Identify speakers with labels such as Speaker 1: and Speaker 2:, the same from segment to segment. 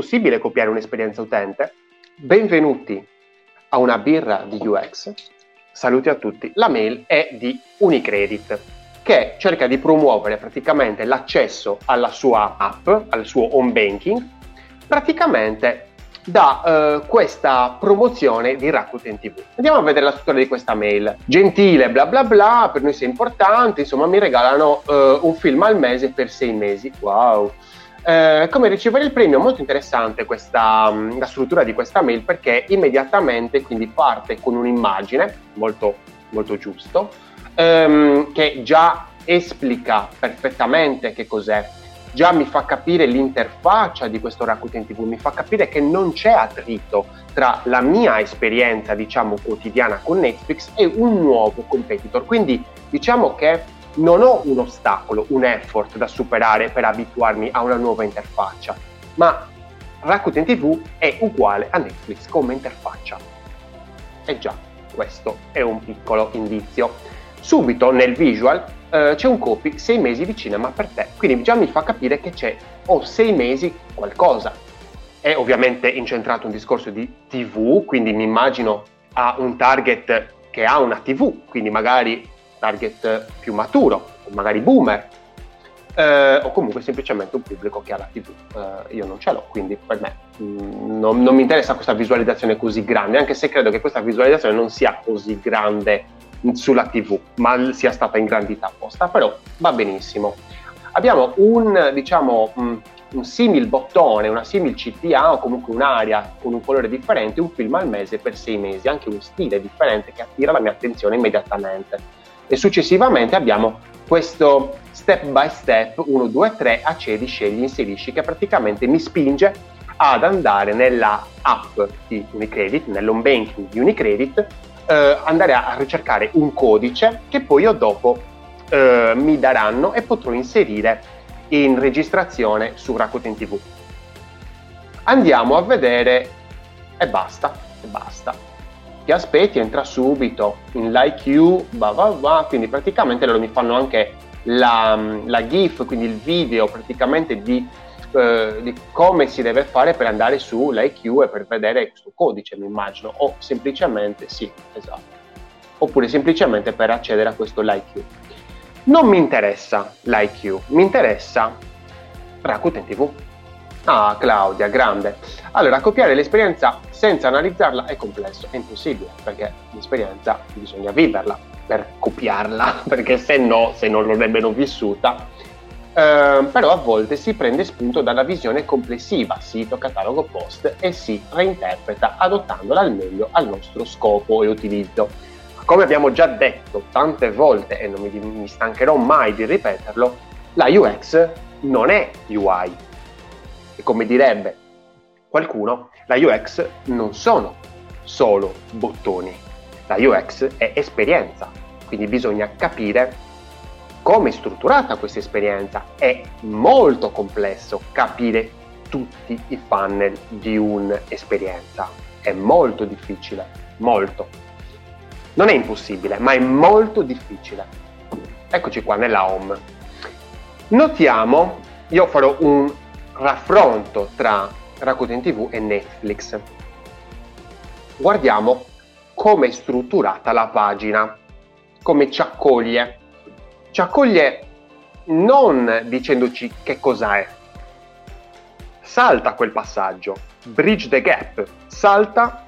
Speaker 1: possibile copiare un'esperienza utente? Benvenuti a una birra di UX. Saluti a tutti. La mail è di Unicredit che cerca di promuovere praticamente l'accesso alla sua app, al suo home banking, praticamente da uh, questa promozione di Rakuten TV. Andiamo a vedere la struttura di questa mail. Gentile, bla bla bla, per noi sei importante, insomma mi regalano uh, un film al mese per sei mesi. Wow! Eh, come ricevere il premio? Molto interessante questa, mm, la struttura di questa mail perché immediatamente quindi parte con un'immagine molto, molto giusto ehm, che già esplica perfettamente che cos'è già mi fa capire l'interfaccia di questo Rakuten TV, mi fa capire che non c'è attrito tra la mia esperienza, diciamo, quotidiana con Netflix e un nuovo competitor. Quindi diciamo che non ho un ostacolo, un effort da superare per abituarmi a una nuova interfaccia, ma Rakuten TV è uguale a Netflix come interfaccia. E già, questo è un piccolo indizio. Subito nel visual eh, c'è un copy 6 mesi di cinema per te, quindi già mi fa capire che c'è o 6 mesi qualcosa. È ovviamente incentrato un discorso di TV, quindi mi immagino a un target che ha una TV, quindi magari target più maturo, magari boomer, eh, o comunque semplicemente un pubblico che ha la TV. Eh, io non ce l'ho, quindi per me mh, mm, non, non, mi interessa questa visualizzazione così grande, anche se credo che questa visualizzazione non sia così grande sulla TV, ma sia stata ingrandita apposta, però va benissimo. Abbiamo un, diciamo, mh, un simil bottone, una simil CTA o comunque un'area con un colore differente, un film al mese per sei mesi, anche un stile differente che attira la mia attenzione immediatamente e successivamente abbiamo questo step by step 1, 2, 3, accedi, scegli, inserisci che praticamente mi spinge ad andare nella app di Unicredit, nell'home banking di Unicredit, eh, andare a ricercare un codice che poi io dopo eh, mi daranno e potrò inserire in registrazione su Rakuten TV. Andiamo a vedere e basta, e basta ti aspetti, entra subito in l'IQ, va va va, quindi praticamente loro mi fanno anche la, la GIF, quindi il video praticamente di, eh, di, come si deve fare per andare su l'IQ e per vedere questo codice, mi immagino, o semplicemente, sì, esatto, oppure semplicemente per accedere a questo l'IQ. Non mi interessa l'IQ, mi interessa Rakuten TV. Ah, Claudia, grande. Allora, copiare l'esperienza senza analizzarla è complesso, è impossibile, perché l'esperienza bisogna viverla per copiarla, perché se no, se non l'avrebbero vissuta, eh, però a volte si prende spunto dalla visione complessiva, sito, catalogo, post e si reinterpreta adottandola al meglio al nostro scopo e utilizzo. Come abbiamo già detto tante volte e non mi, mi stancherò mai di ripeterlo, la UX non è UI, e come direbbe qualcuno, la UX non sono solo bottoni, la UX è esperienza, quindi bisogna capire come è strutturata questa esperienza. È molto complesso capire tutti i funnel di un'esperienza, è molto difficile, molto. Non è impossibile, ma è molto difficile. Eccoci qua nella home. Notiamo, io farò un raffronto tra Rakuten TV e Netflix. Guardiamo come è strutturata la pagina, come ci accoglie. Ci accoglie non dicendoci che cosa è. Salta quel passaggio, bridge the gap, salta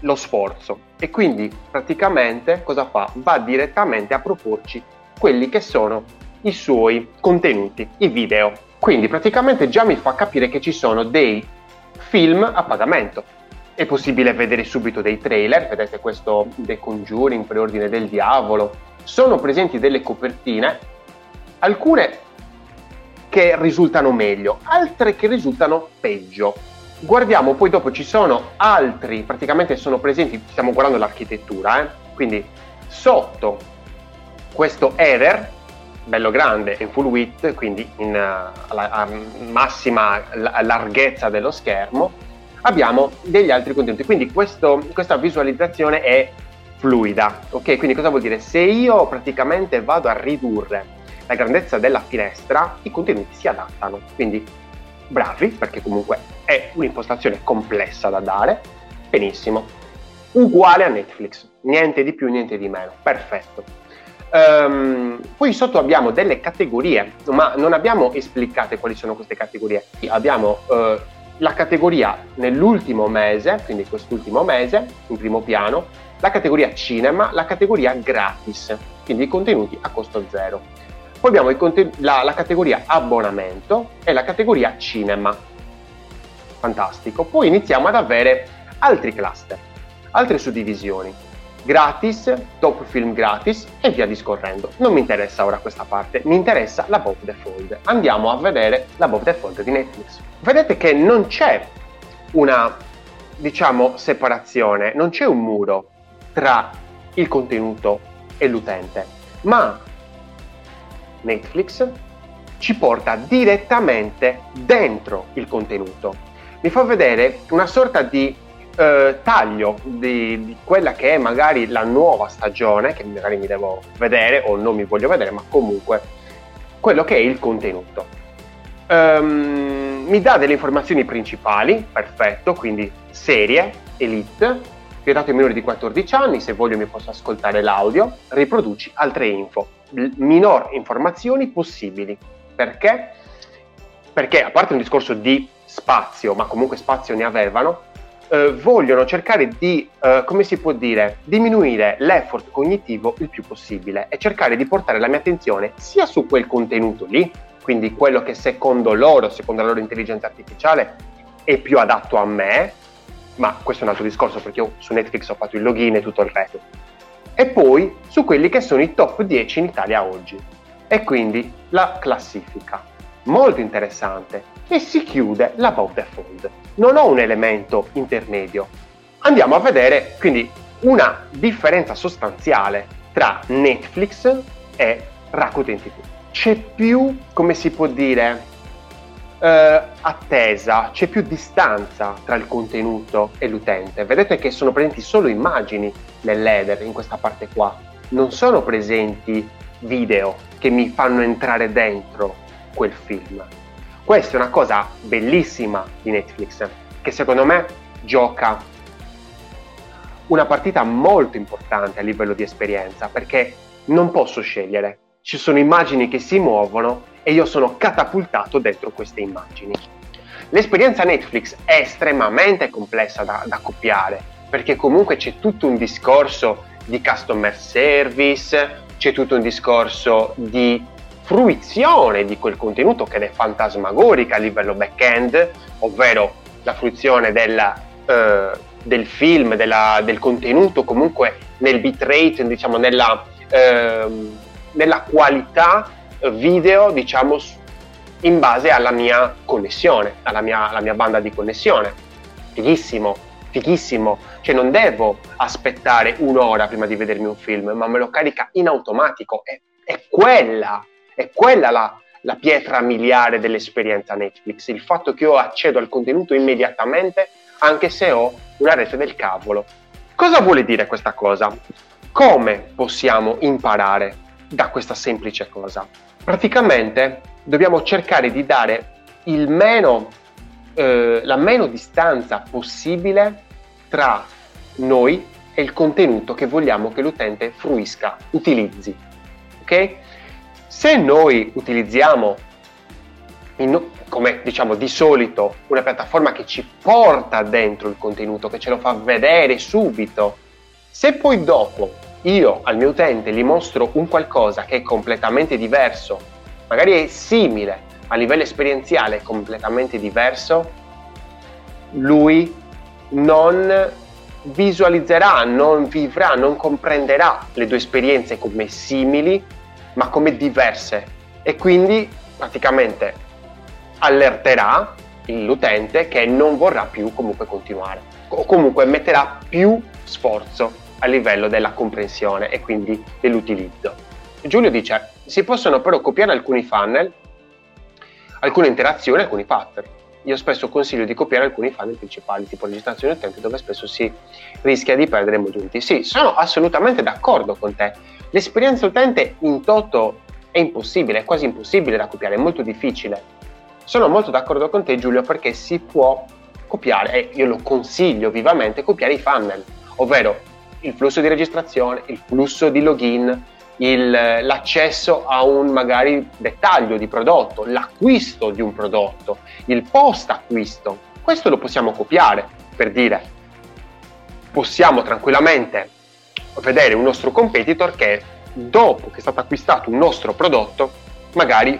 Speaker 1: lo sforzo e quindi praticamente cosa fa? Va direttamente a proporci quelli che sono i suoi contenuti, i video. Quindi praticamente già mi fa capire che ci sono dei film a pagamento. È possibile vedere subito dei trailer, vedete questo The Conjuring, Preordine del Diavolo. Sono presenti delle copertine, alcune che risultano meglio, altre che risultano peggio. Guardiamo, poi dopo ci sono altri, praticamente sono presenti, stiamo guardando l'architettura, eh? quindi sotto questo header bello grande in full width, quindi in, uh, alla, a massima larghezza dello schermo, abbiamo degli altri contenuti. Quindi questo, questa visualizzazione è fluida, ok? Quindi cosa vuol dire? Se io praticamente vado a ridurre la grandezza della finestra, i contenuti si adattano. Quindi bravi, perché comunque è un'impostazione complessa da dare, benissimo, uguale a Netflix, niente di più, niente di meno, perfetto. Um, poi sotto abbiamo delle categorie, ma non abbiamo esplicate quali sono queste categorie. Abbiamo uh, la categoria nell'ultimo mese, quindi quest'ultimo mese, in primo piano, la categoria cinema, la categoria gratis, quindi i contenuti a costo zero. Poi abbiamo conten- la, la categoria abbonamento e la categoria cinema. Fantastico. Poi iniziamo ad avere altri cluster, altre suddivisioni. Gratis, top film gratis e via discorrendo. Non mi interessa ora questa parte, mi interessa la Bob the Fold. Andiamo a vedere la Bob the Fold di Netflix. Vedete che non c'è una, diciamo, separazione, non c'è un muro tra il contenuto e l'utente, ma Netflix ci porta direttamente dentro il contenuto. Mi fa vedere una sorta di eh, taglio di, di, quella che è magari la nuova stagione, che magari mi devo vedere o non mi voglio vedere, ma comunque quello che è il contenuto. Um, mi dà delle informazioni principali, perfetto, quindi serie, elite, vietato ai minori di 14 anni, se voglio mi posso ascoltare l'audio, riproduci altre info, minor informazioni possibili. Perché? Perché a parte un discorso di spazio, ma comunque spazio ne avevano, eh, vogliono cercare di, eh, come si può dire, diminuire l'effort cognitivo il più possibile e cercare di portare la mia attenzione sia su quel contenuto lì, quindi quello che secondo loro, secondo la loro intelligenza artificiale, è più adatto a me, ma questo è un altro discorso perché io su Netflix ho fatto il login e tutto il resto. E poi su quelli che sono i top 10 in Italia oggi. E quindi la classifica. Molto interessante. E si chiude la default. Non ho un elemento intermedio. Andiamo a vedere quindi una differenza sostanziale tra Netflix e Rakuten TV. C'è più, come si può dire, eh, attesa, c'è più distanza tra il contenuto e l'utente. Vedete che sono presenti solo immagini nell'header in questa parte qua, non sono presenti video che mi fanno entrare dentro quel film. Questa è una cosa bellissima di Netflix, che secondo me gioca una partita molto importante a livello di esperienza, perché non posso scegliere. Ci sono immagini che si muovono e io sono catapultato dentro queste immagini. L'esperienza Netflix è estremamente complessa da, da copiare perché comunque c'è tutto un discorso di customer service, c'è tutto un discorso di fruizione di quel contenuto che è fantasmagorica a livello back-end, ovvero la fruizione della, eh, del film, della, del contenuto comunque nel bitrate, diciamo nella, eh, nella qualità video, diciamo, in base alla mia connessione, alla mia, alla mia banda di connessione. Fighissimo, fighissimo. Cioè non devo aspettare un'ora prima di vedermi un film, ma me lo carica in automatico. È, è quella, è quella la, la pietra miliare dell'esperienza Netflix, il fatto che io accedo al contenuto immediatamente anche se ho una rete del cavolo. Cosa vuole dire questa cosa? Come possiamo imparare da questa semplice cosa? Praticamente dobbiamo cercare di dare meno, eh, la meno distanza possibile tra noi e il contenuto che vogliamo che l'utente fruisca, utilizzi. Ok? Se noi utilizziamo in, come diciamo di solito una piattaforma che ci porta dentro il contenuto, che ce lo fa vedere subito, se poi dopo io al mio utente gli mostro un qualcosa che è completamente diverso, magari è simile a livello esperienziale, completamente diverso, lui non visualizzerà, non vivrà, non comprenderà le due esperienze come simili, ma come diverse e quindi praticamente allerterà l'utente che non vorrà più comunque continuare o comunque metterà più sforzo a livello della comprensione e quindi dell'utilizzo. Giulio dice, si possono però copiare alcuni funnel, alcune interazioni, alcuni pattern. Io spesso consiglio di copiare alcuni funnel principali, tipo registrazione utente, dove spesso si rischia di perdere molti Sì, sono assolutamente d'accordo con te. L'esperienza utente in toto è impossibile, è quasi impossibile da copiare, è molto difficile. sono molto d'accordo con te Giulio perché si può copiare, e io lo consiglio vivamente, copiare i funnel, ovvero il flusso di registrazione, il flusso di login, il, l'accesso a un magari dettaglio di prodotto, l'acquisto di un prodotto, il post acquisto. Questo lo possiamo copiare per dire possiamo tranquillamente vedere un nostro competitor che dopo che è stato acquistato un nostro prodotto magari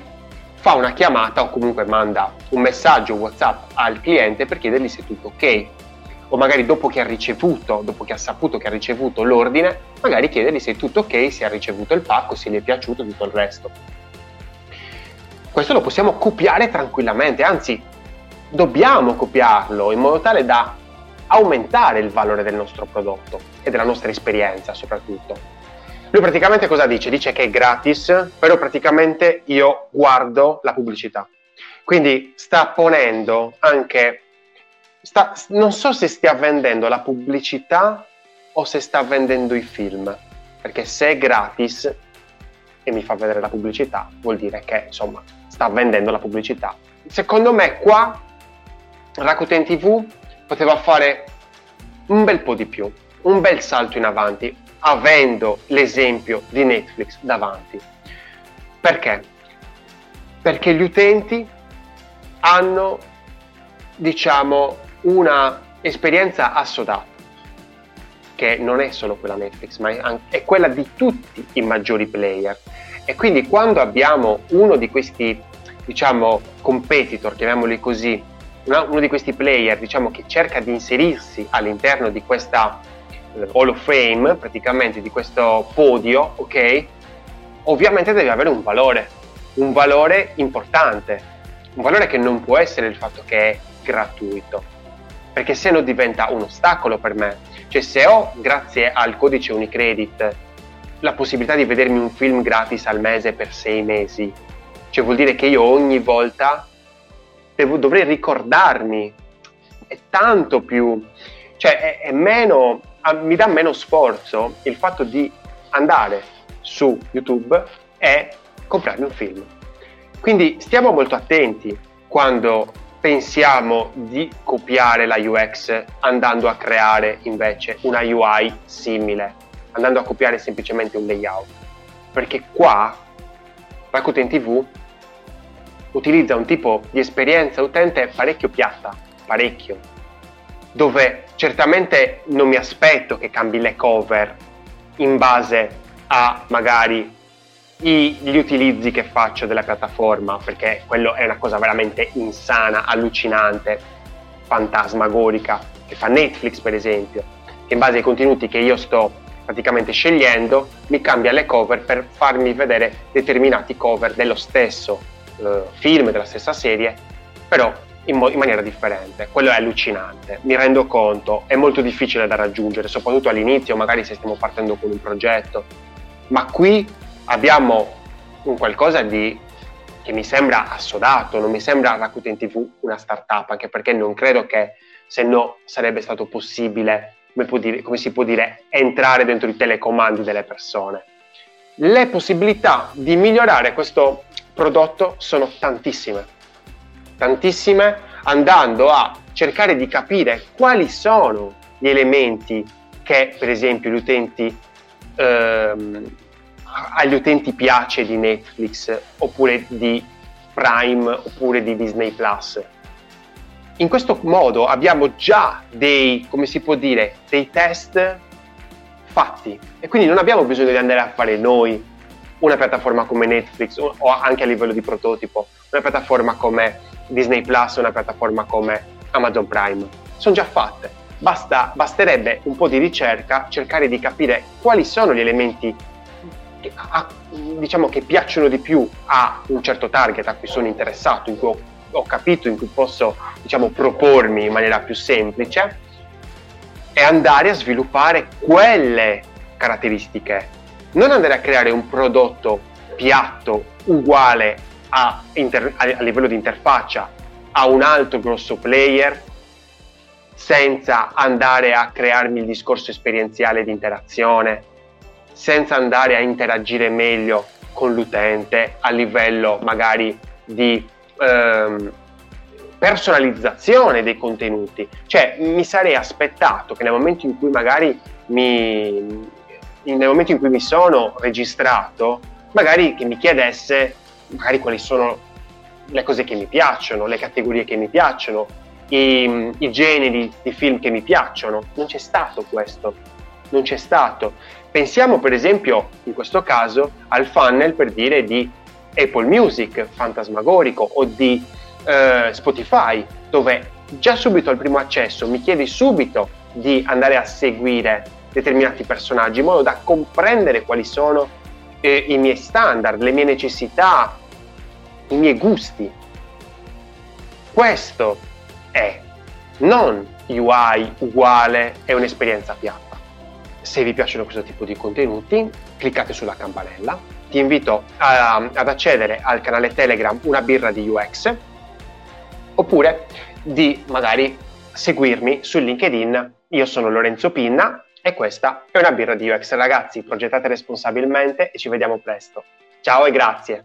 Speaker 1: fa una chiamata o comunque manda un messaggio WhatsApp al cliente per chiedergli se è tutto ok. O magari dopo che ha ricevuto, dopo che ha saputo che ha ricevuto l'ordine, magari chiedergli se è tutto ok, se ha ricevuto il pacco, se gli è piaciuto tutto il resto. Questo lo possiamo copiare tranquillamente, anzi dobbiamo copiarlo in modo tale da aumentare il valore del nostro prodotto e della nostra esperienza soprattutto. Lui praticamente cosa dice? Dice che è gratis, però praticamente io guardo la pubblicità. Quindi sta ponendo anche, sta, non so se stia vendendo la pubblicità o se sta vendendo i film, perché se è gratis e mi fa vedere la pubblicità vuol dire che insomma sta vendendo la pubblicità. Secondo me qua Rakuten TV poteva fare un bel po' di più, un bel salto in avanti, avendo l'esempio di Netflix davanti. Perché? Perché gli utenti hanno, diciamo, una esperienza assodata, che non è solo quella Netflix, ma è, anche, è quella di tutti i maggiori player. E quindi quando abbiamo uno di questi, diciamo, competitor, chiamiamoli così, uno di questi player, diciamo, che cerca di inserirsi all'interno di questa Hall of Fame, praticamente di questo podio, ok? Ovviamente deve avere un valore, un valore importante, un valore che non può essere il fatto che è gratuito, perché se no diventa un ostacolo per me. Cioè se ho, grazie al codice Unicredit, la possibilità di vedermi un film gratis al mese per sei mesi, cioè vuol dire che io ogni volta devo, dovrei ricordarmi, è tanto più, cioè è, è meno mi dà meno sforzo il fatto di andare su YouTube e comprarmi un film. Quindi stiamo molto attenti quando pensiamo di copiare la UX andando a creare invece una UI simile, andando a copiare semplicemente un layout. Perché qua Rakuten TV utilizza un tipo di esperienza utente parecchio piatta, parecchio, dove certamente non mi aspetto che cambi le cover in base a magari i, gli utilizzi che faccio della piattaforma, perché quello è una cosa veramente insana, allucinante, fantasmagorica, che fa Netflix per esempio, che in base ai contenuti che io sto praticamente scegliendo mi cambia le cover per farmi vedere determinati cover dello stesso eh, film, della stessa serie, però in, mo- in, maniera differente. Quello è allucinante, mi rendo conto, è molto difficile da raggiungere, soprattutto all'inizio, magari se stiamo partendo con un progetto, ma qui abbiamo un qualcosa di che mi sembra assodato, non mi sembra Rakuten TV una startup, anche perché non credo che se no sarebbe stato possibile, come, dire, come si può dire, entrare dentro i telecomandi delle persone. Le possibilità di migliorare questo prodotto sono tantissime tantissime, andando a cercare di capire quali sono gli elementi che per esempio gli utenti, ehm, agli utenti piace di Netflix oppure di Prime oppure di Disney Plus. In questo modo abbiamo già dei, come si può dire, dei test fatti e quindi non abbiamo bisogno di andare a fare noi una piattaforma come Netflix o, anche a livello di prototipo, una piattaforma come Disney Plus una piattaforma come Amazon Prime. Sono già fatte. Basta, basterebbe un po' di ricerca, cercare di capire quali sono gli elementi che, a, diciamo, che piacciono di più a un certo target a cui sono interessato, in cui ho, ho capito, in cui posso diciamo, propormi in maniera più semplice e andare a sviluppare quelle caratteristiche. Non andare a creare un prodotto piatto uguale a, inter- a livello di interfaccia a un altro grosso player senza andare a crearmi il discorso esperienziale di interazione, senza andare a interagire meglio con l'utente a livello magari di ehm, personalizzazione dei contenuti. Cioè, mi sarei aspettato che nel momento in cui magari mi, nel momento in cui mi sono registrato, magari che mi chiedesse magari quali sono le cose che mi piacciono, le categorie che mi piacciono, i, i generi di film che mi piacciono. Non c'è stato questo, non c'è stato. Pensiamo per esempio, in questo caso, al funnel per dire di Apple Music fantasmagorico o di eh, Spotify, dove già subito al primo accesso mi chiedi subito di andare a seguire determinati personaggi in modo da comprendere quali sono eh, i miei standard, le mie necessità, i miei gusti. Questo è non UI uguale e un'esperienza piatta. Se vi piacciono questo tipo di contenuti, cliccate sulla campanella. Ti invito a, ad accedere al canale Telegram Una birra di UX oppure di magari seguirmi su LinkedIn. Io sono Lorenzo Pinna e questa è una birra di UX. Ragazzi, progettate responsabilmente e ci vediamo presto. Ciao e grazie.